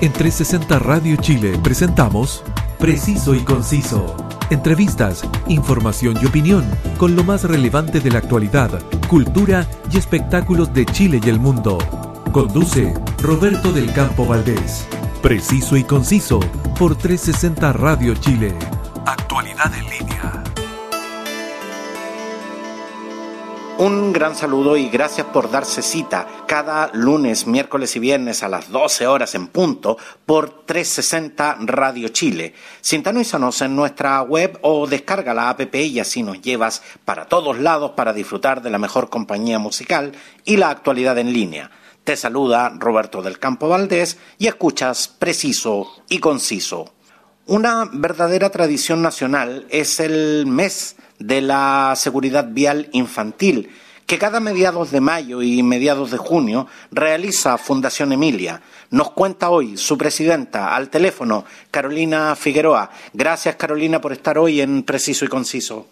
En 360 Radio Chile presentamos Preciso y Conciso. Entrevistas, información y opinión con lo más relevante de la actualidad, cultura y espectáculos de Chile y el mundo. Conduce Roberto del Campo Valdés. Preciso y Conciso por 360 Radio Chile. Actualidad en línea. Un gran saludo y gracias por darse cita cada lunes, miércoles y viernes a las 12 horas en punto por 360 Radio Chile. Sintonízanos en nuestra web o descarga la app y así nos llevas para todos lados para disfrutar de la mejor compañía musical y la actualidad en línea. Te saluda Roberto del Campo Valdés y escuchas preciso y conciso. Una verdadera tradición nacional es el mes de la seguridad vial infantil, que cada mediados de mayo y mediados de junio realiza Fundación Emilia. Nos cuenta hoy su presidenta al teléfono, Carolina Figueroa. Gracias, Carolina, por estar hoy en Preciso y Conciso.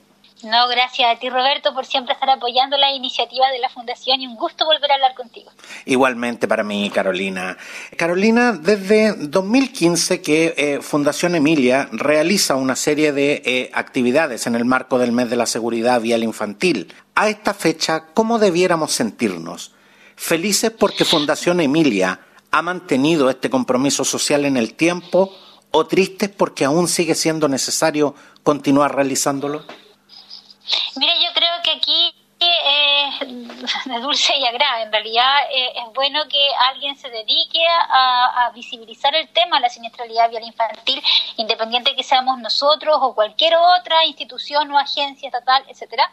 No, gracias a ti Roberto por siempre estar apoyando la iniciativa de la Fundación y un gusto volver a hablar contigo. Igualmente para mí, Carolina. Carolina, desde 2015 que eh, Fundación Emilia realiza una serie de eh, actividades en el marco del mes de la seguridad vial infantil. A esta fecha, ¿cómo debiéramos sentirnos? ¿Felices porque Fundación Emilia ha mantenido este compromiso social en el tiempo o tristes porque aún sigue siendo necesario continuar realizándolo? Mira, yo creo que aquí de dulce y agrada. En realidad eh, es bueno que alguien se dedique a, visibilizar el tema de la siniestralidad vial infantil, independiente que seamos nosotros o cualquier otra institución o agencia estatal, etcétera.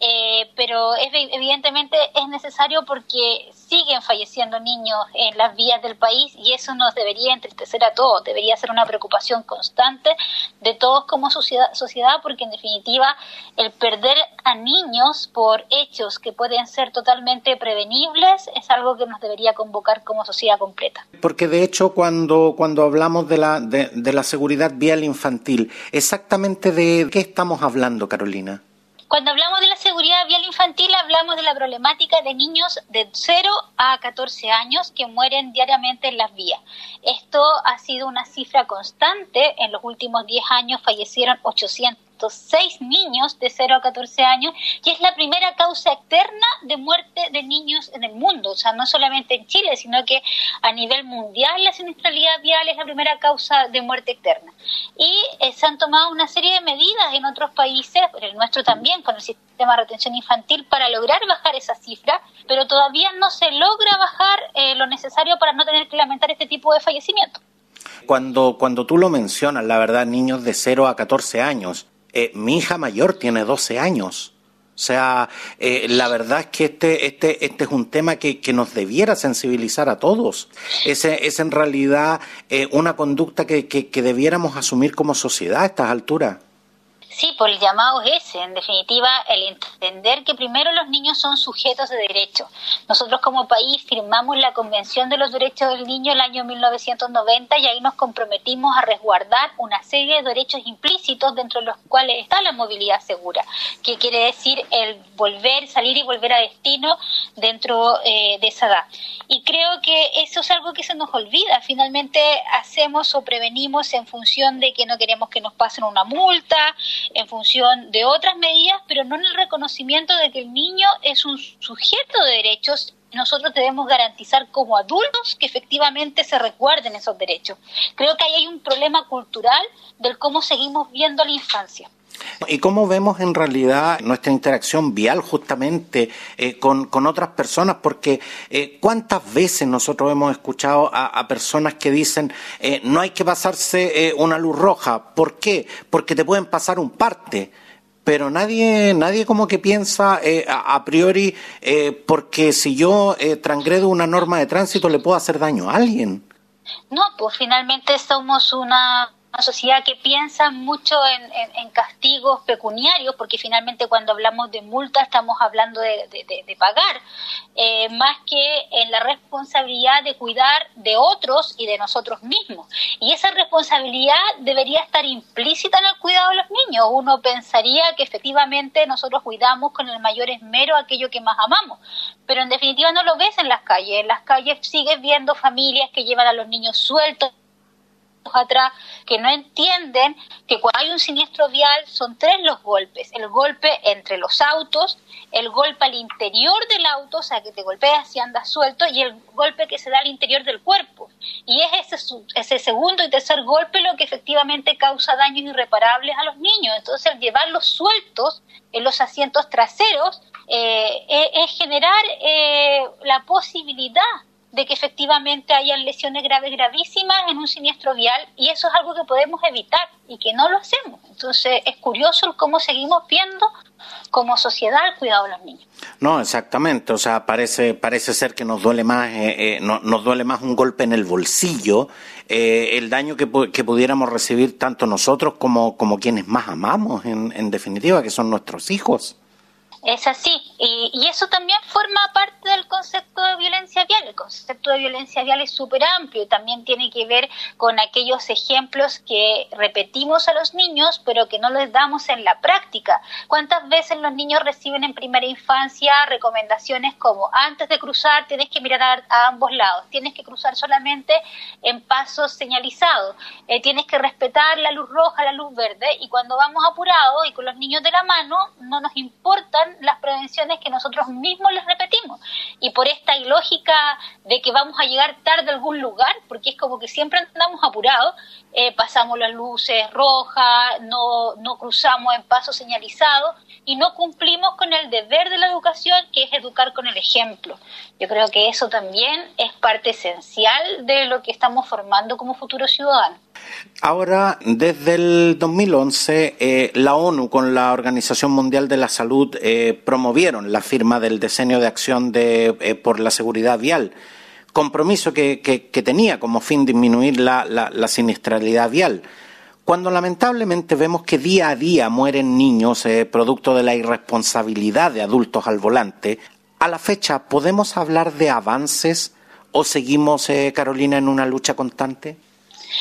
Eh, pero es, evidentemente es necesario porque siguen falleciendo niños en las vías del país y eso nos debería entristecer a todos, debería ser una preocupación constante de todos como sociedad, sociedad porque en definitiva el perder a niños por hechos que pueden ser totalmente prevenibles es algo que nos debería convocar como sociedad completa. Porque de hecho cuando, cuando hablamos de la, de, de la seguridad vial infantil, exactamente de qué estamos hablando, Carolina? Cuando hablamos de la seguridad vial infantil, hablamos de la problemática de niños de 0 a 14 años que mueren diariamente en las vías. Esto ha sido una cifra constante. En los últimos 10 años fallecieron 800 seis niños de 0 a 14 años y es la primera causa externa de muerte de niños en el mundo, o sea, no solamente en Chile, sino que a nivel mundial la siniestralidad vial es la primera causa de muerte externa. Y eh, se han tomado una serie de medidas en otros países, el nuestro también, con el sistema de retención infantil, para lograr bajar esa cifra, pero todavía no se logra bajar eh, lo necesario para no tener que lamentar este tipo de fallecimientos. Cuando, cuando tú lo mencionas, la verdad, niños de 0 a 14 años, eh, mi hija mayor tiene 12 años. O sea, eh, la verdad es que este, este, este es un tema que, que nos debiera sensibilizar a todos. Es, es en realidad eh, una conducta que, que, que debiéramos asumir como sociedad a estas alturas. Sí, por el llamado ese, en definitiva, el entender que primero los niños son sujetos de derecho. Nosotros como país firmamos la Convención de los Derechos del Niño el año 1990 y ahí nos comprometimos a resguardar una serie de derechos implícitos dentro de los cuales está la movilidad segura, que quiere decir el volver, salir y volver a destino dentro eh, de esa edad. Y creo que eso es algo que se nos olvida. Finalmente hacemos o prevenimos en función de que no queremos que nos pasen una multa, en función de otras medidas, pero no en el reconocimiento de que el niño es un sujeto de derechos nosotros debemos garantizar como adultos que efectivamente se recuerden esos derechos. Creo que ahí hay un problema cultural del cómo seguimos viendo la infancia. ¿Y cómo vemos en realidad nuestra interacción vial justamente eh, con, con, otras personas? Porque eh, cuántas veces nosotros hemos escuchado a, personas que dicen eh, no hay que pasarse una luz roja. ¿Por qué? Porque te pueden pasar un parte pero nadie, nadie como que piensa eh, a, a, priori, eh, porque si yo eh, transgredo una norma de tránsito le puedo hacer daño a alguien. No, pues finalmente somos una una sociedad que piensa mucho en, castigos pecuniarios, porque finalmente cuando hablamos de multa estamos hablando de, pagar, eh, más que en la responsabilidad de cuidar de otros y de nosotros mismos. Y esa responsabilidad debería estar implícita en el cuidado de los niños. Uno pensaría que efectivamente nosotros cuidamos con el mayor esmero aquello que más amamos, pero en definitiva no lo ves en las calles. En las calles sigues viendo familias que llevan a los niños sueltos atrás que no entienden que cuando hay un siniestro vial son tres los golpes. El golpe entre los autos, el golpe al interior del auto, o sea, que te golpeas y andas suelto, y el golpe que se da al interior del cuerpo. Y es ese, ese segundo y tercer golpe lo que efectivamente causa daños irreparables a los niños. Entonces, el llevarlos sueltos en los asientos traseros eh, es, generar eh, la posibilidad de que efectivamente hayan lesiones graves gravísimas en un siniestro vial y eso es algo que podemos evitar y que no lo hacemos. Entonces es curioso cómo seguimos viendo como sociedad el cuidado de los niños. No, exactamente. O sea, parece parece ser que nos duele más eh, eh nos duele más un golpe en el bolsillo, eh, el daño que, que, pudiéramos recibir tanto nosotros como como quienes más amamos, en, en definitiva, que son nuestros hijos. Es así, y, eso también forma parte del concepto de violencia vial. El concepto de violencia vial es súper amplio y también tiene que ver con aquellos ejemplos que repetimos a los niños, pero que no les damos en la práctica. ¿Cuántas veces los niños reciben en primera infancia recomendaciones como antes de cruzar tienes que mirar a, ambos lados, tienes que cruzar solamente en pasos señalizados, eh, tienes que respetar la luz roja, la luz verde, y cuando vamos apurados y con los niños de la mano, no nos importan las prevenciones que nosotros mismos les repetimos. Y por esta ilógica de que vamos a llegar tarde a algún lugar, porque es como que siempre andamos apurados, eh, pasamos las luces rojas, no, no cruzamos en paso señalizado y no cumplimos con el deber de la educación, que es educar con el ejemplo. Yo creo que eso también es parte esencial de lo que estamos formando como futuros ciudadanos. Ahora, desde el 2011, eh, la ONU con la Organización Mundial de la Salud eh, promovieron la firma del diseño de acción de, eh, por la seguridad vial, compromiso que, tenía como fin disminuir la, la, siniestralidad vial. Cuando lamentablemente vemos que día a día mueren niños producto de la irresponsabilidad de adultos al volante, a la fecha, ¿podemos hablar de avances o seguimos, Carolina, en una lucha constante?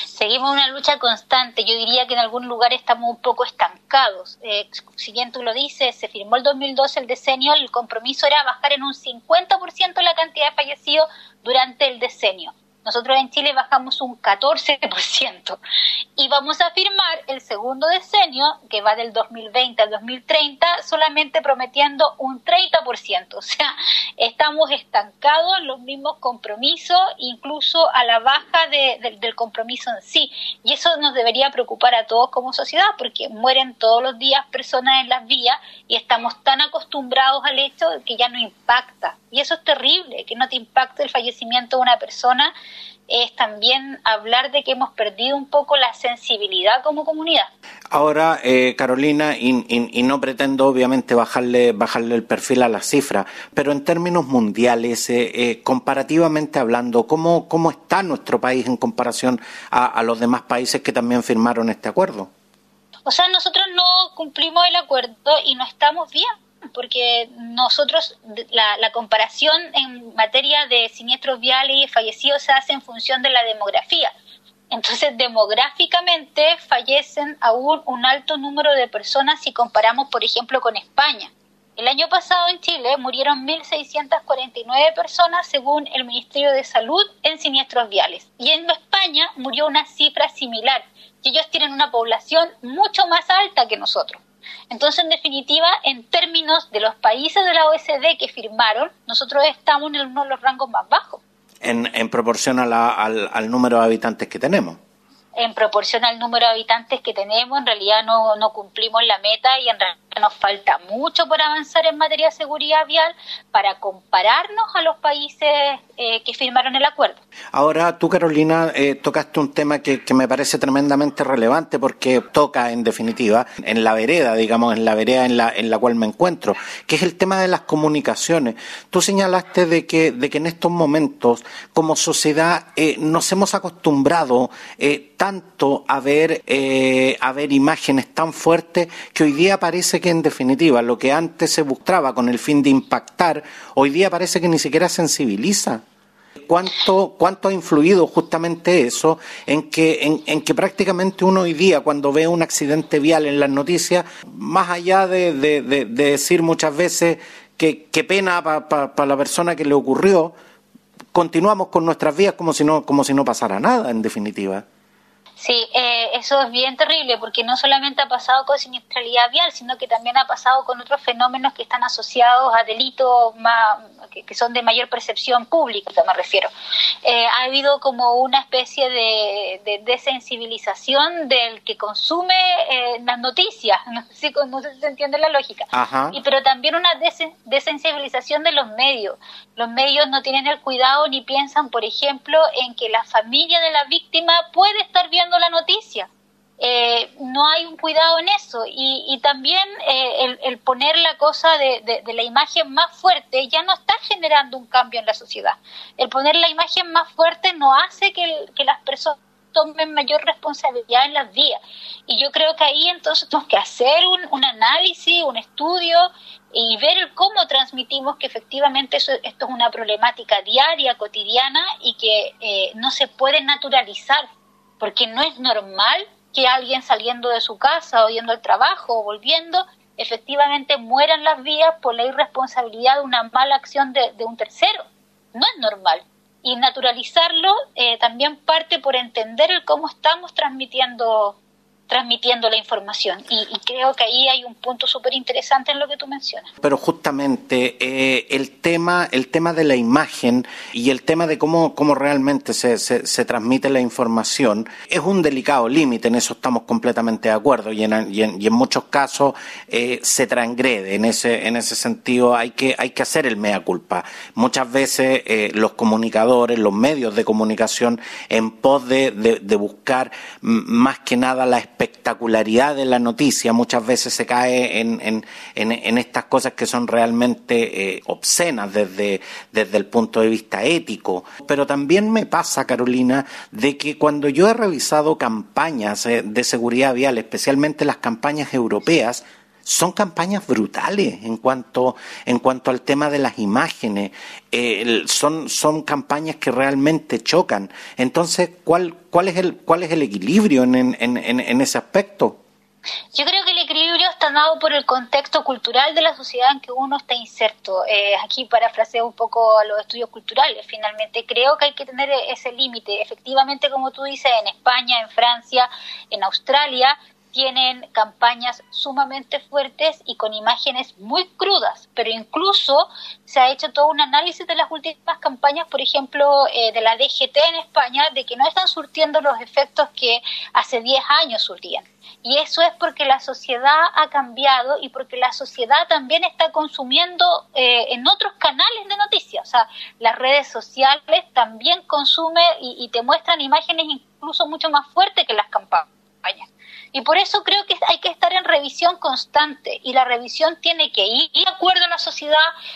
Seguimos una lucha constante. Yo diría que en algún lugar estamos un poco estancados. Eh, si bien tú lo dices, se firmó el 2012 el decenio, el compromiso era bajar en un 50% la cantidad de fallecidos durante el decenio. Nosotros en Chile bajamos un 14% y vamos a firmar el segundo decenio, que va del 2020 al 2030, solamente prometiendo un 30%. O sea, estamos estancados en los mismos compromisos, incluso a la baja del compromiso en sí. Y eso nos debería preocupar a todos como sociedad, porque mueren todos los días personas en las vías y estamos tan acostumbrados al hecho que ya no impacta. Y eso es terrible, que no te impacte el fallecimiento de una persona es también hablar de que hemos perdido un poco la sensibilidad como comunidad. Ahora, eh, Carolina, y, no pretendo obviamente bajarle, bajarle el perfil a las cifras, pero en términos mundiales, eh, eh, comparativamente hablando, ¿cómo, ¿cómo está nuestro país en comparación a los demás países que también firmaron este acuerdo? O sea, nosotros no cumplimos el acuerdo y no estamos bien porque nosotros la, comparación en materia de siniestros viales y fallecidos se hace en función de la demografía. Entonces, demográficamente fallecen aún un alto número de personas si comparamos, por ejemplo, con España. El año pasado en Chile murieron 1.649 personas según el Ministerio de Salud en siniestros viales. Y en España murió una cifra similar. Y ellos tienen una población mucho más alta que nosotros. Entonces, en definitiva, en términos de los países de la OECD que firmaron, nosotros estamos en uno de los rangos más bajos. En, en proporción al, número de habitantes que tenemos en proporción al número de habitantes que tenemos, en realidad no, no cumplimos la meta y en realidad nos falta mucho por avanzar en materia de seguridad vial para compararnos a los países eh, que firmaron el acuerdo. Ahora tú, Carolina, eh, tocaste un tema que, me parece tremendamente relevante porque toca, en definitiva, en la vereda, digamos, en la vereda en la, en la cual me encuentro, que es el tema de las comunicaciones. Tú señalaste de que, de que en estos momentos, como sociedad, eh, nos hemos acostumbrado tanto a ver, a ver imágenes tan fuertes que hoy día parece que, en definitiva, lo que antes se buscaba con el fin de impactar, hoy día parece que ni siquiera sensibiliza. ¿Cuánto, cuánto ha influido justamente eso en que, en, que prácticamente uno hoy día, cuando ve un accidente vial en las noticias, más allá de, decir muchas veces que, pena para la persona que le ocurrió, continuamos con nuestras vías como si no, como si no pasara nada, en definitiva? Sí, eh, eso es bien terrible porque no solamente ha pasado con siniestralidad vial, sino que también ha pasado con otros fenómenos que están asociados a delitos más, que, son de mayor percepción pública, me refiero. Eh, ha habido como una especie de, desensibilización del que consume eh, las noticias, no sé, si, se entiende la lógica, y, pero también una desensibilización de los medios. Los medios no tienen el cuidado ni piensan, por ejemplo, en que la familia de la víctima puede estar viendo la noticia. Eh, no hay un cuidado en eso y, también eh, el, poner la cosa de, la imagen más fuerte ya no está generando un cambio en la sociedad. El poner la imagen más fuerte no hace que, las personas tomen mayor responsabilidad en las vías. Y yo creo que ahí entonces tenemos que hacer un, análisis, un estudio y ver cómo transmitimos que efectivamente esto es una problemática diaria, cotidiana y que eh, no se puede naturalizar porque no es normal que alguien saliendo de su casa o yendo al trabajo o volviendo efectivamente muera en las vías por la irresponsabilidad de una mala acción de, un tercero. No es normal. Y naturalizarlo eh, también parte por entender el cómo estamos transmitiendo transmitiendo la información. Y, creo que ahí hay un punto súper interesante en lo que tú mencionas. Pero justamente eh, el tema el tema de la imagen y el tema de cómo, cómo realmente se, se, transmite la información es un delicado límite, en eso estamos completamente de acuerdo y en, y en, muchos casos eh, se transgrede. En ese, en ese sentido hay que, hay que hacer el mea culpa. Muchas veces eh, los comunicadores, los medios de comunicación, en pos de, de buscar más que nada la espectacularidad de la noticia muchas veces se cae en, en, en, estas cosas que son realmente eh, obscenas desde, desde el punto de vista ético. Pero también me pasa, Carolina, de que cuando yo he revisado campañas eh, de seguridad vial, especialmente las campañas europeas, son campañas brutales en cuanto, en cuanto al tema de las imágenes. Eh, son, son campañas que realmente chocan. Entonces, ¿cuál, cuál, es, el, cuál es el equilibrio en, en, en, ese aspecto? Yo creo que el equilibrio está dado por el contexto cultural de la sociedad en que uno está inserto. Eh, aquí parafraseo un poco a los estudios culturales. Finalmente, creo que hay que tener ese límite. Efectivamente, como tú dices, en España, en Francia, en Australia, tienen campañas sumamente fuertes y con imágenes muy crudas, pero incluso se ha hecho todo un análisis de las últimas campañas, por ejemplo, eh, de la DGT en España, de que no están surtiendo los efectos que hace 10 años surtían. Y eso es porque la sociedad ha cambiado y porque la sociedad también está consumiendo eh, en otros canales de noticias. O sea, las redes sociales también consumen y, y te muestran imágenes incluso mucho más fuertes que las campañas. Y por eso creo que hay que estar en revisión constante y la revisión tiene que ir de acuerdo a la sociedad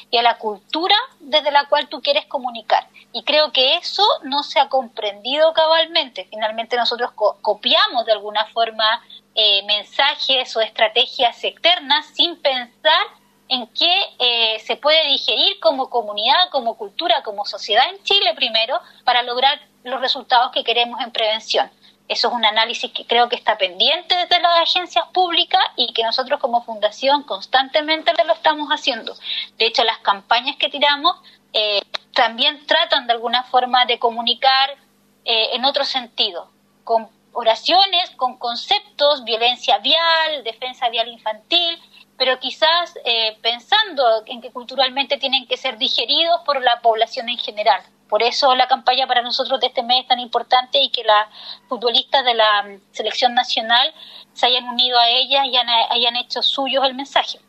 y a la cultura desde la cual tú quieres comunicar. Y creo que eso no se ha comprendido cabalmente. Finalmente nosotros copiamos de alguna forma eh, mensajes o estrategias externas sin pensar en qué eh, se puede digerir como comunidad, como cultura, como sociedad en Chile primero, para lograr los resultados que queremos en prevención. Eso es un análisis que creo que está pendiente desde las agencias públicas y que nosotros como fundación constantemente lo estamos haciendo. De hecho, las campañas que tiramos eh, también tratan de alguna forma de comunicar eh, en otro sentido, con oraciones, con conceptos, violencia vial, defensa vial infantil, pero quizás eh, pensando en que culturalmente tienen que ser digeridos por la población en general Por eso la campaña para nosotros de este mes es tan importante y que las futbolistas de la selección nacional se hayan unido a ella y hayan hecho suyos el mensaje.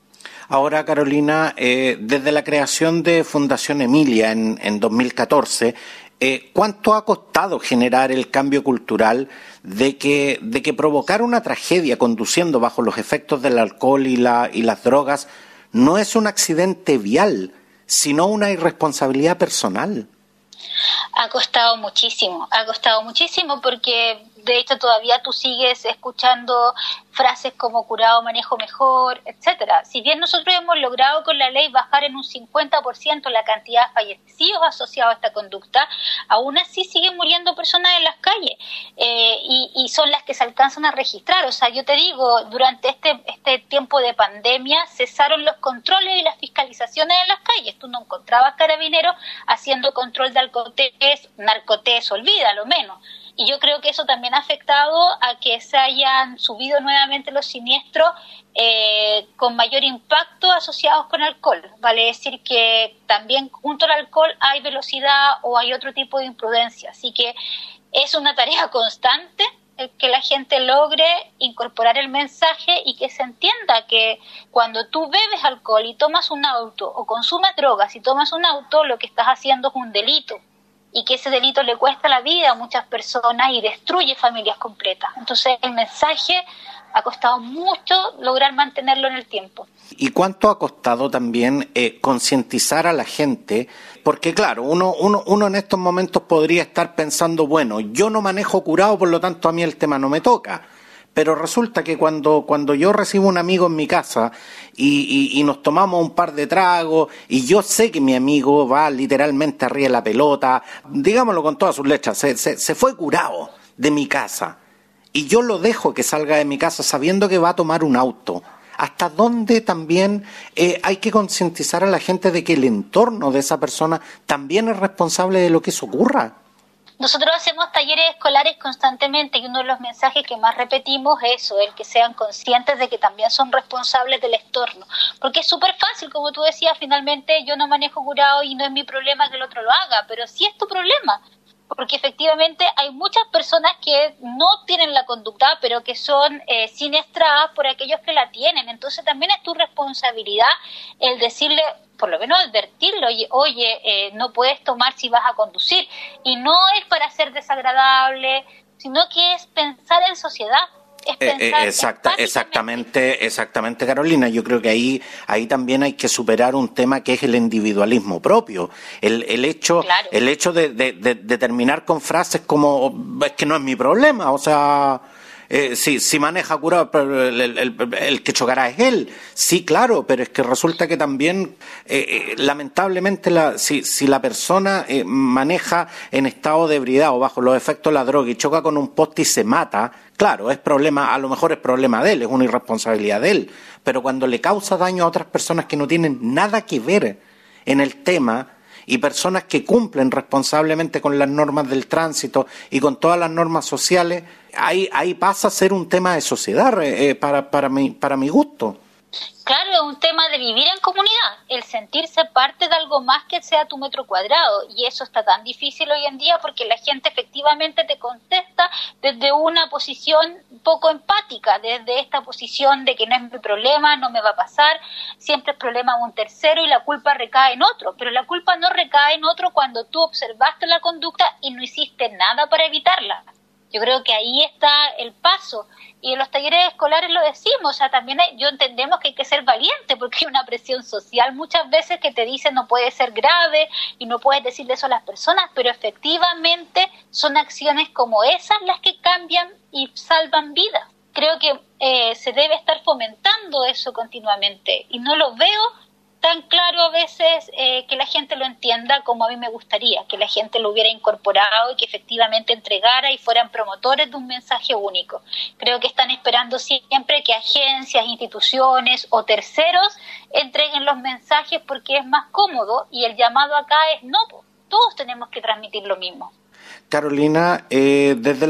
Ahora, Carolina, eh, desde la creación de Fundación Emilia en, en 2014, eh, ¿cuánto ha costado generar el cambio cultural de que, de que provocar una tragedia conduciendo bajo los efectos del alcohol y, la, y las drogas no es un accidente vial, sino una irresponsabilidad personal? Ha costado muchísimo, ha costado muchísimo porque de hecho todavía tú sigues escuchando frases como curado manejo mejor, etcétera. Si bien nosotros hemos logrado con la ley bajar en un 50% la cantidad de fallecidos asociados a esta conducta, aún así siguen muriendo personas en las calles eh, y, son las que se alcanzan a registrar. O sea, yo te digo, durante este, este tiempo de pandemia cesaron los controles y las fiscalizaciones en las calles. Tú no encontrabas carabineros haciendo control de alcotés, narcotés, olvida lo menos. Y yo creo que eso también ha afectado a que se hayan subido nuevamente los siniestros eh, con mayor impacto asociados con alcohol. Vale decir que también junto al alcohol hay velocidad o hay otro tipo de imprudencia. Así que es una tarea constante que la gente logre incorporar el mensaje y que se entienda que cuando tú bebes alcohol y tomas un auto o consumes drogas y tomas un auto, lo que estás haciendo es un delito y que ese delito le cuesta la vida a muchas personas y destruye familias completas. Entonces el mensaje ha costado mucho lograr mantenerlo en el tiempo. ¿Y cuánto ha costado también eh, concientizar a la gente? Porque claro, uno, uno, uno en estos momentos podría estar pensando, bueno, yo no manejo curado, por lo tanto a mí el tema no me toca. Pero resulta que cuando, cuando yo recibo un amigo en mi casa y, y, nos tomamos un par de tragos y yo sé que mi amigo va literalmente arriba de la pelota, digámoslo con todas sus letras, se, se, fue curado de mi casa y yo lo dejo que salga de mi casa sabiendo que va a tomar un auto. ¿Hasta dónde también eh, hay que concientizar a la gente de que el entorno de esa persona también es responsable de lo que eso ocurra? Nosotros hacemos talleres escolares constantemente y uno de los mensajes que más repetimos es eso, el que sean conscientes de que también son responsables del entorno. Porque es súper fácil, como tú decías, finalmente yo no manejo curado y no es mi problema que el otro lo haga, pero sí es tu problema porque efectivamente hay muchas personas que no tienen la conducta, pero que son eh, siniestradas por aquellos que la tienen. Entonces también es tu responsabilidad el decirle, por lo menos advertirlo, oye, oye eh, no puedes tomar si vas a conducir. Y no es para ser desagradable, sino que es pensar en sociedad eh, eh, exacta, exactamente, exactamente, Carolina. Yo creo que ahí, ahí también hay que superar un tema que es el individualismo propio. El, el hecho, el hecho de, de, de, terminar con frases como es que no es mi problema, o sea, eh, si, si maneja curado, el, que chocará es él. Sí, claro, pero es que resulta que también, eh, eh, lamentablemente, la, si, si la persona maneja en estado de ebriedad o bajo los efectos de la droga y choca con un poste y se mata, claro, es problema, a lo mejor es problema de él, es una irresponsabilidad de él. Pero cuando le causa daño a otras personas que no tienen nada que ver en el tema, y personas que cumplen responsablemente con las normas del tránsito y con todas las normas sociales, ahí, ahí pasa a ser un tema de sociedad eh, para, para, mi, para mi gusto. Claro, es un tema de vivir en comunidad, el sentirse parte de algo más que sea tu metro cuadrado. Y eso está tan difícil hoy en día porque la gente efectivamente te contesta desde una posición poco empática, desde esta posición de que no es mi problema, no me va a pasar, siempre es problema de un tercero y la culpa recae en otro. Pero la culpa no recae en otro cuando tú observaste la conducta y no hiciste nada para evitarla. Yo creo que ahí está el paso. Y en los talleres escolares lo decimos, o sea, también yo entendemos que hay que ser valiente porque hay una presión social muchas veces que te dicen no puede ser grave y no puedes decirle eso a las personas, pero efectivamente son acciones como esas las que cambian y salvan vidas. Creo que eh, se debe estar fomentando eso continuamente y no lo veo tan claro a veces eh, que la gente lo entienda como a mí me gustaría, que la gente lo hubiera incorporado y que efectivamente entregara y fueran promotores de un mensaje único. Creo que están esperando siempre que agencias, instituciones o terceros entreguen los mensajes porque es más cómodo y el llamado acá es no, todos tenemos que transmitir lo mismo. Carolina, eh, desde,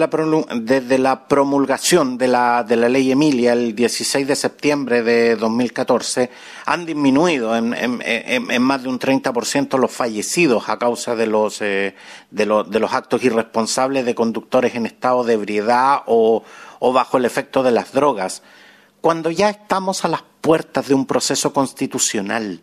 la promulgación de la, de la ley Emilia el 16 de septiembre de 2014, han disminuido en, más de un 30% los fallecidos a causa de los, eh, de, de, los actos irresponsables de conductores en estado de ebriedad o bajo el efecto de las drogas. Cuando ya estamos a las puertas de un proceso constitucional,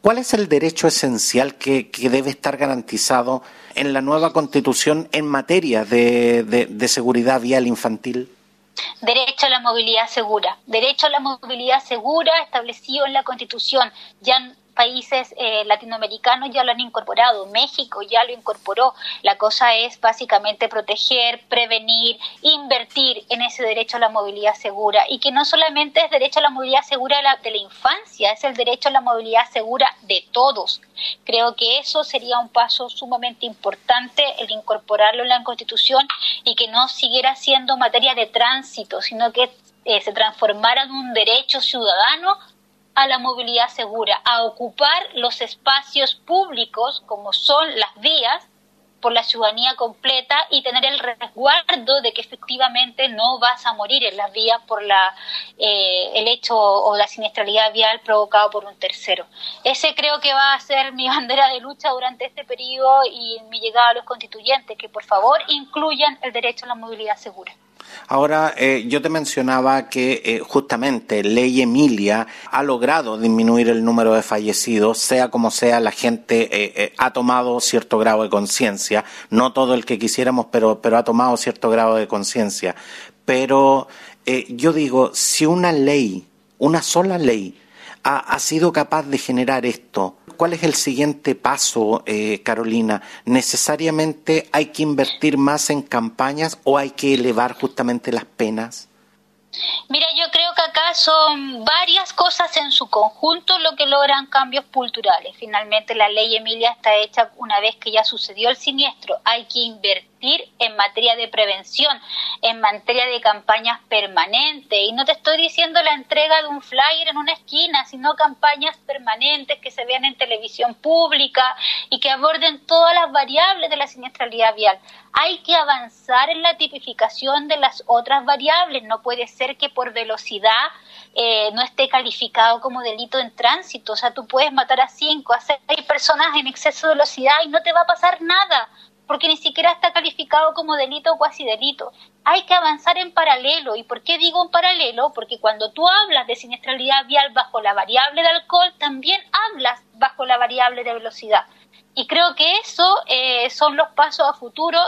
¿Cuál es el derecho esencial que, debe estar garantizado en la nueva Constitución en materia de, seguridad vial infantil? Derecho a la movilidad segura. Derecho a la movilidad segura establecido en la Constitución. Ya países eh, latinoamericanos ya lo han incorporado, México ya lo incorporó. La cosa es básicamente proteger, prevenir, invertir en ese derecho a la movilidad segura y que no solamente es derecho a la movilidad segura de la, infancia, es el derecho a la movilidad segura de todos. Creo que eso sería un paso sumamente importante el incorporarlo en la Constitución y que no siguiera siendo materia de tránsito, sino que eh, se transformara en un derecho ciudadano a la movilidad segura, a ocupar los espacios públicos como son las vías por la ciudadanía completa y tener el resguardo de que efectivamente no vas a morir en las vías por la, eh, el hecho o la siniestralidad vial provocado por un tercero. Ese creo que va a ser mi bandera de lucha durante este periodo y mi llegada a los constituyentes, que por favor incluyan el derecho a la movilidad segura. Ahora, eh, yo te mencionaba que eh, justamente Ley Emilia ha logrado disminuir el número de fallecidos, sea como sea, la gente eh, ha tomado cierto grado de conciencia, no todo el que quisiéramos, pero, pero ha tomado cierto grado de conciencia. Pero yo digo, si una ley, una sola ley, ha, sido capaz de generar esto, ¿cuál es el siguiente paso, eh, Carolina? ¿Necesariamente hay que invertir más en campañas o hay que elevar justamente las penas? Mira, yo creo que acá son varias cosas en su conjunto lo que logran cambios culturales. Finalmente, la ley Emilia está hecha una vez que ya sucedió el siniestro. Hay que invertir en materia de prevención, en materia de campañas permanentes. Y no te estoy diciendo la entrega de un flyer en una esquina, sino campañas permanentes que se vean en televisión pública y que aborden todas las variables de la siniestralidad vial. Hay que avanzar en la tipificación de las otras variables. No puede ser que por velocidad eh, no esté calificado como delito en tránsito. O sea, tú puedes matar a cinco, a seis personas en exceso de velocidad y no te va a pasar nada porque ni siquiera está calificado como delito o cuasi delito. Hay que avanzar en paralelo. ¿Y por qué digo en paralelo? Porque cuando tú hablas de siniestralidad vial bajo la variable de alcohol, también hablas bajo la variable de velocidad. Y creo que eso eh, son los pasos a futuro,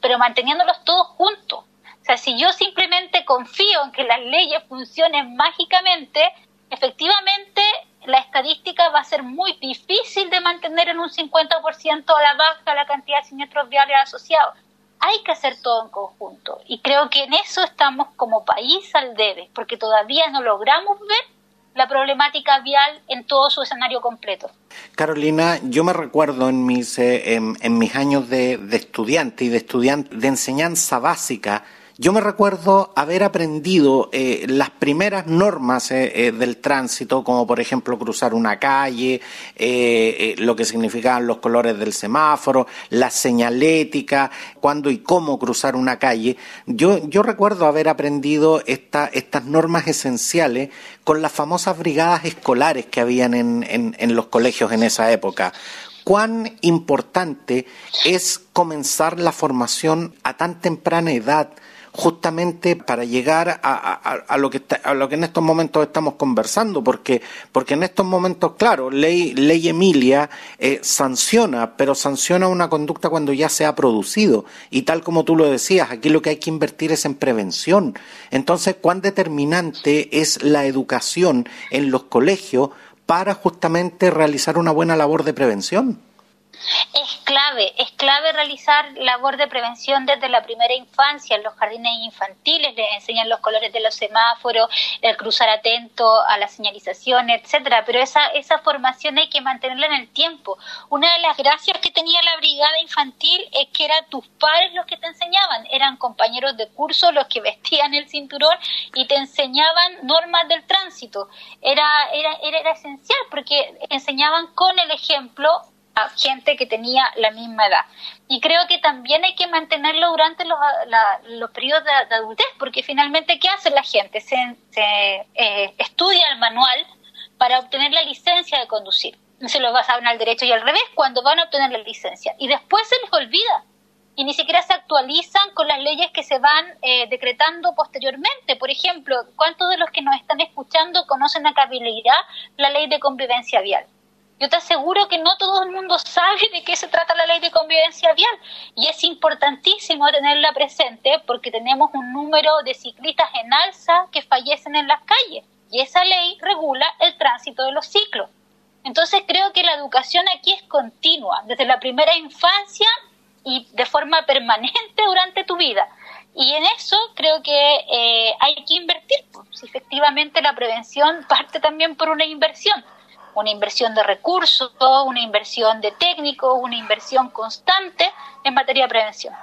pero manteniéndolos todos juntos. O sea, si yo simplemente confío en que las leyes funcionen mágicamente, efectivamente la estadística va a ser muy difícil de mantener en un 50% a la baja la cantidad de siniestros viales asociados. Hay que hacer todo en conjunto y creo que en eso estamos como país al debe, porque todavía no logramos ver la problemática vial en todo su escenario completo. Carolina, yo me recuerdo en mis, eh, en, mis años de, de estudiante y de estudiante de enseñanza básica, yo me recuerdo haber aprendido eh, las primeras normas eh, eh, del tránsito, como por ejemplo cruzar una calle, lo que significaban los colores del semáforo, la señalética, cuándo y cómo cruzar una calle. Yo, recuerdo haber aprendido estas normas esenciales con las famosas brigadas escolares que habían en, en los colegios en esa época cuán importante es comenzar la formación a tan temprana edad justamente para llegar a, lo que a lo que en estos momentos estamos conversando, porque, porque en estos momentos, claro, ley, ley Emilia eh, sanciona, pero sanciona una conducta cuando ya se ha producido. Y tal como tú lo decías, aquí lo que hay que invertir es en prevención. Entonces, ¿cuán determinante es la educación en los colegios para justamente realizar una buena labor de prevención? Es es clave realizar labor de prevención desde la primera infancia, en los jardines infantiles, les enseñan los colores de los semáforos, el cruzar atento a la señalización, etcétera, pero esa, esa formación hay que mantenerla en el tiempo. Una de las gracias que tenía la brigada infantil es que eran tus padres los que te enseñaban, eran compañeros de curso los que vestían el cinturón y te enseñaban normas del tránsito. Era, era, era, era esencial porque enseñaban con el ejemplo gente que tenía la misma edad. Y creo que también hay que mantenerlo durante los, los periodos de, adultez, porque finalmente, ¿qué hace la gente? Se, eh, estudia el manual para obtener la licencia de conducir. Se lo basaban al derecho y al revés cuando van a obtener la licencia. Y después se les olvida y ni siquiera se actualizan con las leyes que se van eh, decretando posteriormente. Por ejemplo, ¿cuántos de los que nos están escuchando conocen a cabalidad la ley de convivencia vial? Yo te aseguro que no todo el mundo sabe de qué se trata la ley de convivencia vial y es importantísimo tenerla presente porque tenemos un número de ciclistas en alza que fallecen en las calles y esa ley regula el tránsito de los ciclos. Entonces creo que la educación aquí es continua, desde la primera infancia y de forma permanente durante tu vida. Y en eso creo que eh, hay que invertir. Pues, efectivamente la prevención parte también por una inversión. Una inversión de recursos, una inversión de técnicos, una inversión constante en materia de prevención.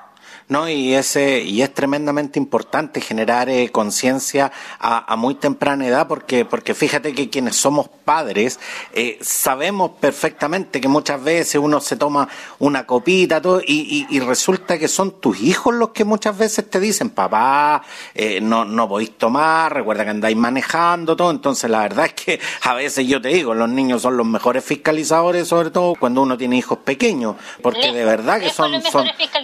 No, y, ese, y es tremendamente importante generar eh, conciencia a, muy temprana edad, porque, porque fíjate que quienes somos padres eh, sabemos perfectamente que muchas veces uno se toma una copita todo, y, y, resulta que son tus hijos los que muchas veces te dicen, papá, eh, no, no podéis tomar, recuerda que andáis manejando todo. Entonces, la verdad es que a veces yo te digo, los niños son los mejores fiscalizadores, sobre todo cuando uno tiene hijos pequeños, porque de verdad que son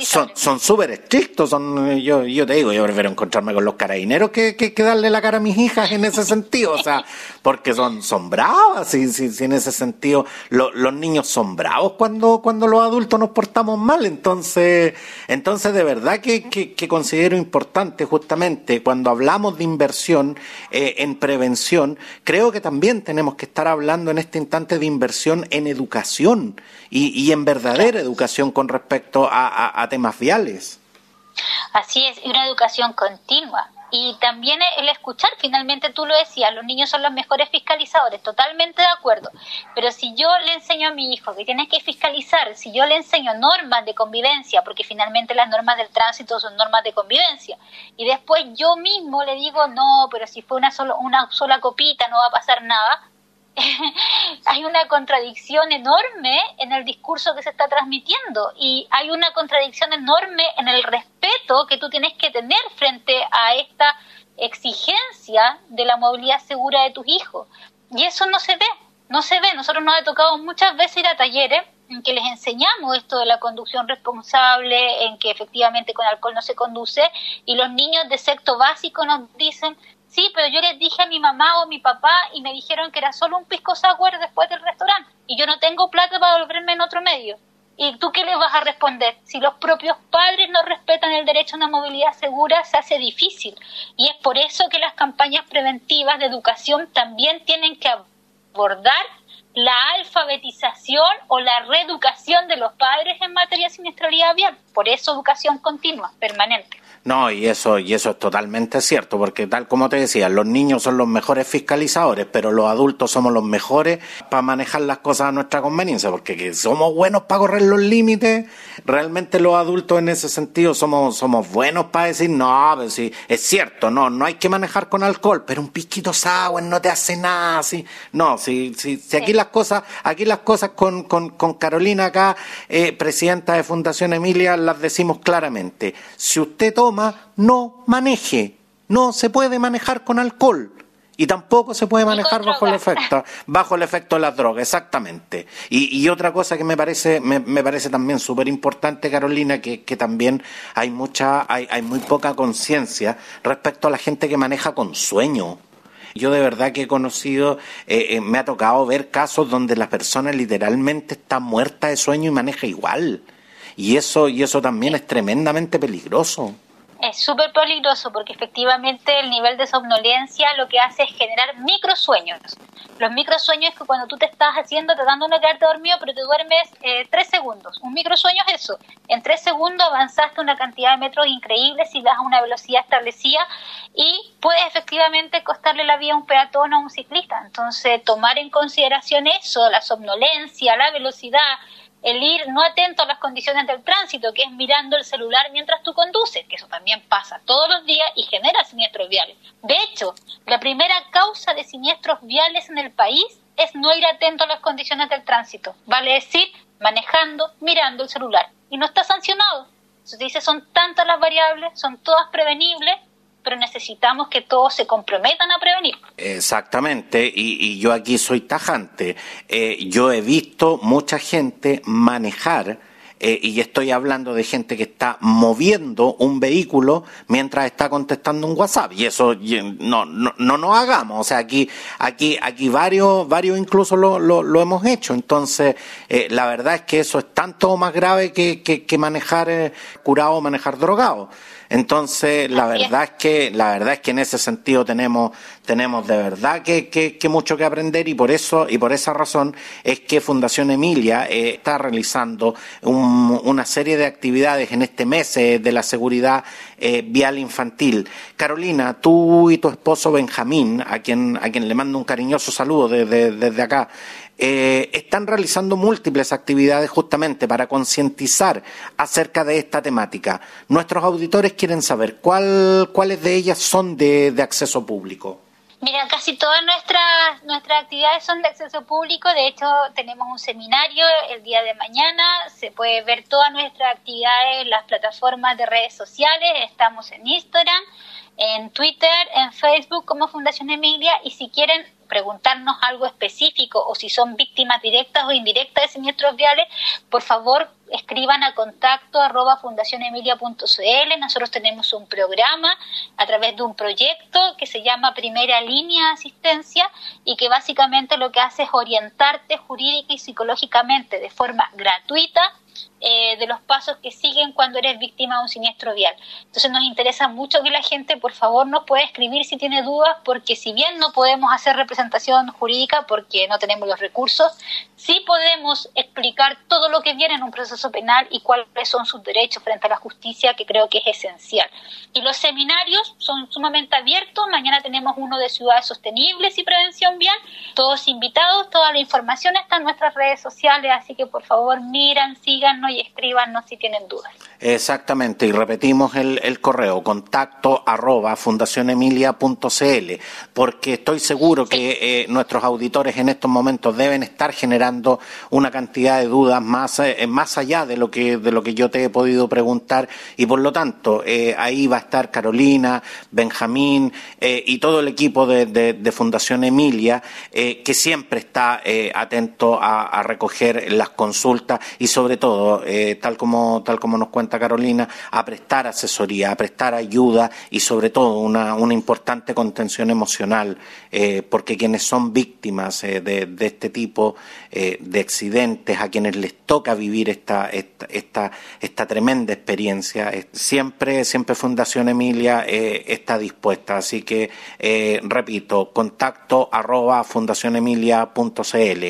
son son súper estrictos. Son, yo, yo te digo, yo prefiero encontrarme con los carabineros que, que, darle la cara a mis hijas en ese sentido. O sea, porque son, son bravas, y, en ese sentido los niños son bravos cuando, cuando los adultos nos portamos mal. Entonces, entonces de verdad que, que, considero importante justamente cuando hablamos de inversión eh, en prevención, creo que también tenemos que estar hablando en este instante de inversión en educación y, y en verdadera educación con respecto a, a temas viales. Así es, y una educación continua. Y también el escuchar, finalmente tú lo decías, los niños son los mejores fiscalizadores, totalmente de acuerdo. Pero si yo le enseño a mi hijo que tiene que fiscalizar, si yo le enseño normas de convivencia, porque finalmente las normas del tránsito son normas de convivencia, y después yo mismo le digo, no, pero si fue una, solo, una sola copita no va a pasar nada, hay una contradicción enorme en el discurso que se está transmitiendo y hay una contradicción enorme en el respeto que tú tienes que tener frente a esta exigencia de la movilidad segura de tus hijos. Y eso no se ve, no se ve. Nosotros nos ha tocado muchas veces ir a talleres en que les enseñamos esto de la conducción responsable, en que efectivamente con alcohol no se conduce, y los niños de sexto básico nos dicen, Sí, pero yo les dije a mi mamá o a mi papá y me dijeron que era solo un pisco sour después del restaurante y yo no tengo plata para volverme en otro medio. ¿Y tú qué les vas a responder? Si los propios padres no respetan el derecho a una movilidad segura, se hace difícil. Y es por eso que las campañas preventivas de educación también tienen que abordar la alfabetización o la reeducación de los padres en materia de siniestralidad vial. Por eso educación continua, permanente. No, y eso, y eso es totalmente cierto, porque tal como te decía, los niños son los mejores fiscalizadores, pero los adultos somos los mejores para manejar las cosas a nuestra conveniencia, porque somos buenos para correr los límites, realmente los adultos en ese sentido somos, somos buenos para decir, no, pues sí, es cierto, no, no hay que manejar con alcohol, pero un piquito sour no te hace nada, sí, no, si, si, si aquí las cosas, aquí las cosas con, con, con Carolina acá, eh, presidenta de Fundación Emilia, las decimos claramente, si usted toma no maneje. No se puede manejar con alcohol. Y tampoco se puede manejar bajo el efecto, bajo el efecto de las drogas, exactamente. Y, otra cosa que me parece, me, parece también súper importante, Carolina, que, también hay mucha, hay, hay muy poca conciencia respecto a la gente que maneja con sueño. Yo de verdad que he conocido, eh, eh, me ha tocado ver casos donde la persona literalmente está muerta de sueño y maneja igual. Y eso, y eso también es tremendamente peligroso es súper peligroso porque efectivamente el nivel de somnolencia lo que hace es generar microsueños. Los microsueños es que cuando tú te estás haciendo, tratando de quedarte dormido, pero te duermes eh, tres segundos. Un microsueño es eso. En tres segundos avanzaste una cantidad de metros increíbles y vas a una velocidad establecida y puede efectivamente costarle la vida a un peatón o a un ciclista. Entonces, tomar en consideración eso, la somnolencia, la velocidad, el ir no atento a las condiciones del tránsito, que es mirando el celular mientras tú conduces, que eso también pasa todos los días y genera siniestros viales. De hecho, la primera causa de siniestros viales en el país es no ir atento a las condiciones del tránsito. Vale decir, manejando, mirando el celular. Y no está sancionado. Se dice, son tantas las variables, son todas prevenibles, pero necesitamos que todos se comprometan a prevenir. Exactamente, y, yo aquí soy tajante. Eh, yo he visto mucha gente manejar eh, y estoy hablando de gente que está moviendo un vehículo mientras está contestando un WhatsApp y eso no no no nos hagamos o sea aquí aquí aquí varios varios incluso lo, lo, hemos hecho entonces eh, la verdad es que eso es tanto más grave que, que, manejar eh, curado o manejar drogado entonces, la verdad es que, la verdad es que en ese sentido tenemos, tenemos de verdad que, que, mucho que aprender y por eso, y por esa razón es que Fundación Emilia eh, está realizando una serie de actividades en este mes eh, de la seguridad eh, vial infantil. Carolina, tú y tu esposo Benjamín, a quien, a quien le mando un cariñoso saludo desde, desde acá, eh, están realizando múltiples actividades justamente para concientizar acerca de esta temática. Nuestros auditores quieren saber cuál, cuáles de ellas son de, acceso público. Mira, casi todas nuestras, nuestras actividades son de acceso público. De hecho, tenemos un seminario el día de mañana. Se puede ver todas nuestras actividades en las plataformas de redes sociales. Estamos en Instagram, en Twitter, en Facebook como Fundación Emilia. Y si quieren preguntarnos algo específico o si son víctimas directas o indirectas de siniestros viales, por favor escriban a contacto arroba fundacionemilia.cl. Nosotros tenemos un programa a través de un proyecto que se llama Primera Línea de Asistencia y que básicamente lo que hace es orientarte jurídica y psicológicamente de forma gratuita eh, de los pasos que siguen cuando eres víctima de un siniestro vial. Entonces nos interesa mucho que la gente, por favor, nos pueda escribir si tiene dudas, porque si bien no podemos hacer representación jurídica porque no tenemos los recursos, sí podemos explicar todo lo que viene en un proceso penal y cuáles son sus derechos frente a la justicia, que creo que es esencial. Y los seminarios son sumamente abiertos. Mañana tenemos uno de ciudades sostenibles y prevención vial. Todos invitados, toda la información está en nuestras redes sociales, así que por favor miran, síganos y escríbanos si tienen dudas. Exactamente, y repetimos el, correo, contacto arroba fundacionemilia.cl, porque estoy seguro que eh, nuestros auditores en estos momentos deben estar generando una cantidad de dudas más, eh, más allá de lo, que, de lo que yo te he podido preguntar, y por lo tanto, eh, ahí va a estar Carolina, Benjamín y todo el equipo de, Fundación Emilia, que siempre está atento a, a recoger las consultas y sobre todo eh, tal, como, tal como nos cuenta Carolina, a prestar asesoría, a prestar ayuda y sobre todo una, una importante contención emocional, eh, porque quienes son víctimas eh, de, este tipo de accidentes, a quienes les toca vivir esta, esta, esta, tremenda experiencia, siempre, siempre Fundación Emilia está dispuesta. Así que, repito, contacto arroba fundacionemilia.cl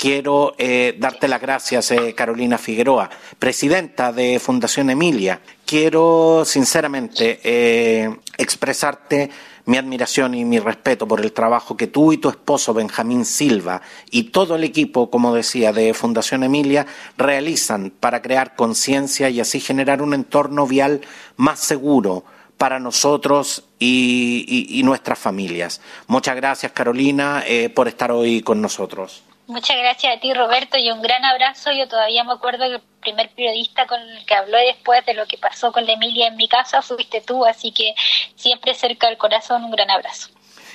quiero eh, darte las gracias, eh, Carolina Figueroa, presidenta de Fundación Emilia. Quiero sinceramente eh, expresarte mi admiración y mi respeto por el trabajo que tú y tu esposo Benjamín Silva y todo el equipo, como decía, de Fundación Emilia realizan para crear conciencia y así generar un entorno vial más seguro para nosotros y, nuestras familias. Muchas gracias, Carolina, por estar hoy con nosotros. Muchas gracias a ti, Roberto, y un gran abrazo. Yo todavía me acuerdo que el primer periodista con el que habló después de lo que pasó con la Emilia en mi casa fuiste tú, así que siempre cerca del corazón, un gran abrazo.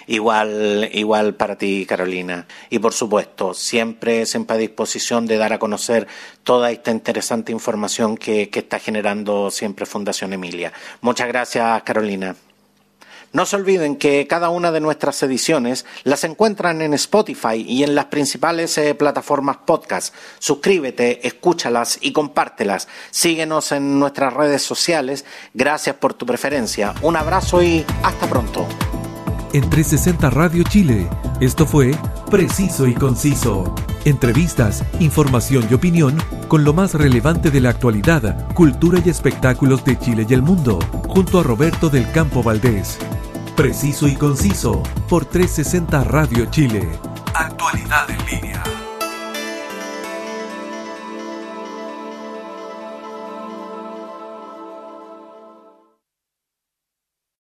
Igual, igual para ti, Carolina. Y por supuesto, siempre, siempre a disposición de dar a conocer toda esta interesante información que, que está generando siempre Fundación Emilia. Muchas gracias, Carolina. No se olviden que cada una de nuestras ediciones las encuentran en Spotify y en las principales eh, plataformas podcast. Suscríbete, escúchalas y compártelas. Síguenos en nuestras redes sociales. Gracias por tu preferencia. Un abrazo y hasta pronto. En 360 Radio Chile, esto fue Preciso y Conciso. Entrevistas, información y opinión con lo más relevante de la actualidad, cultura y espectáculos de Chile y el mundo, junto a Roberto del Campo Valdés. Preciso y conciso por 360 Radio Chile. Actualidad en línea.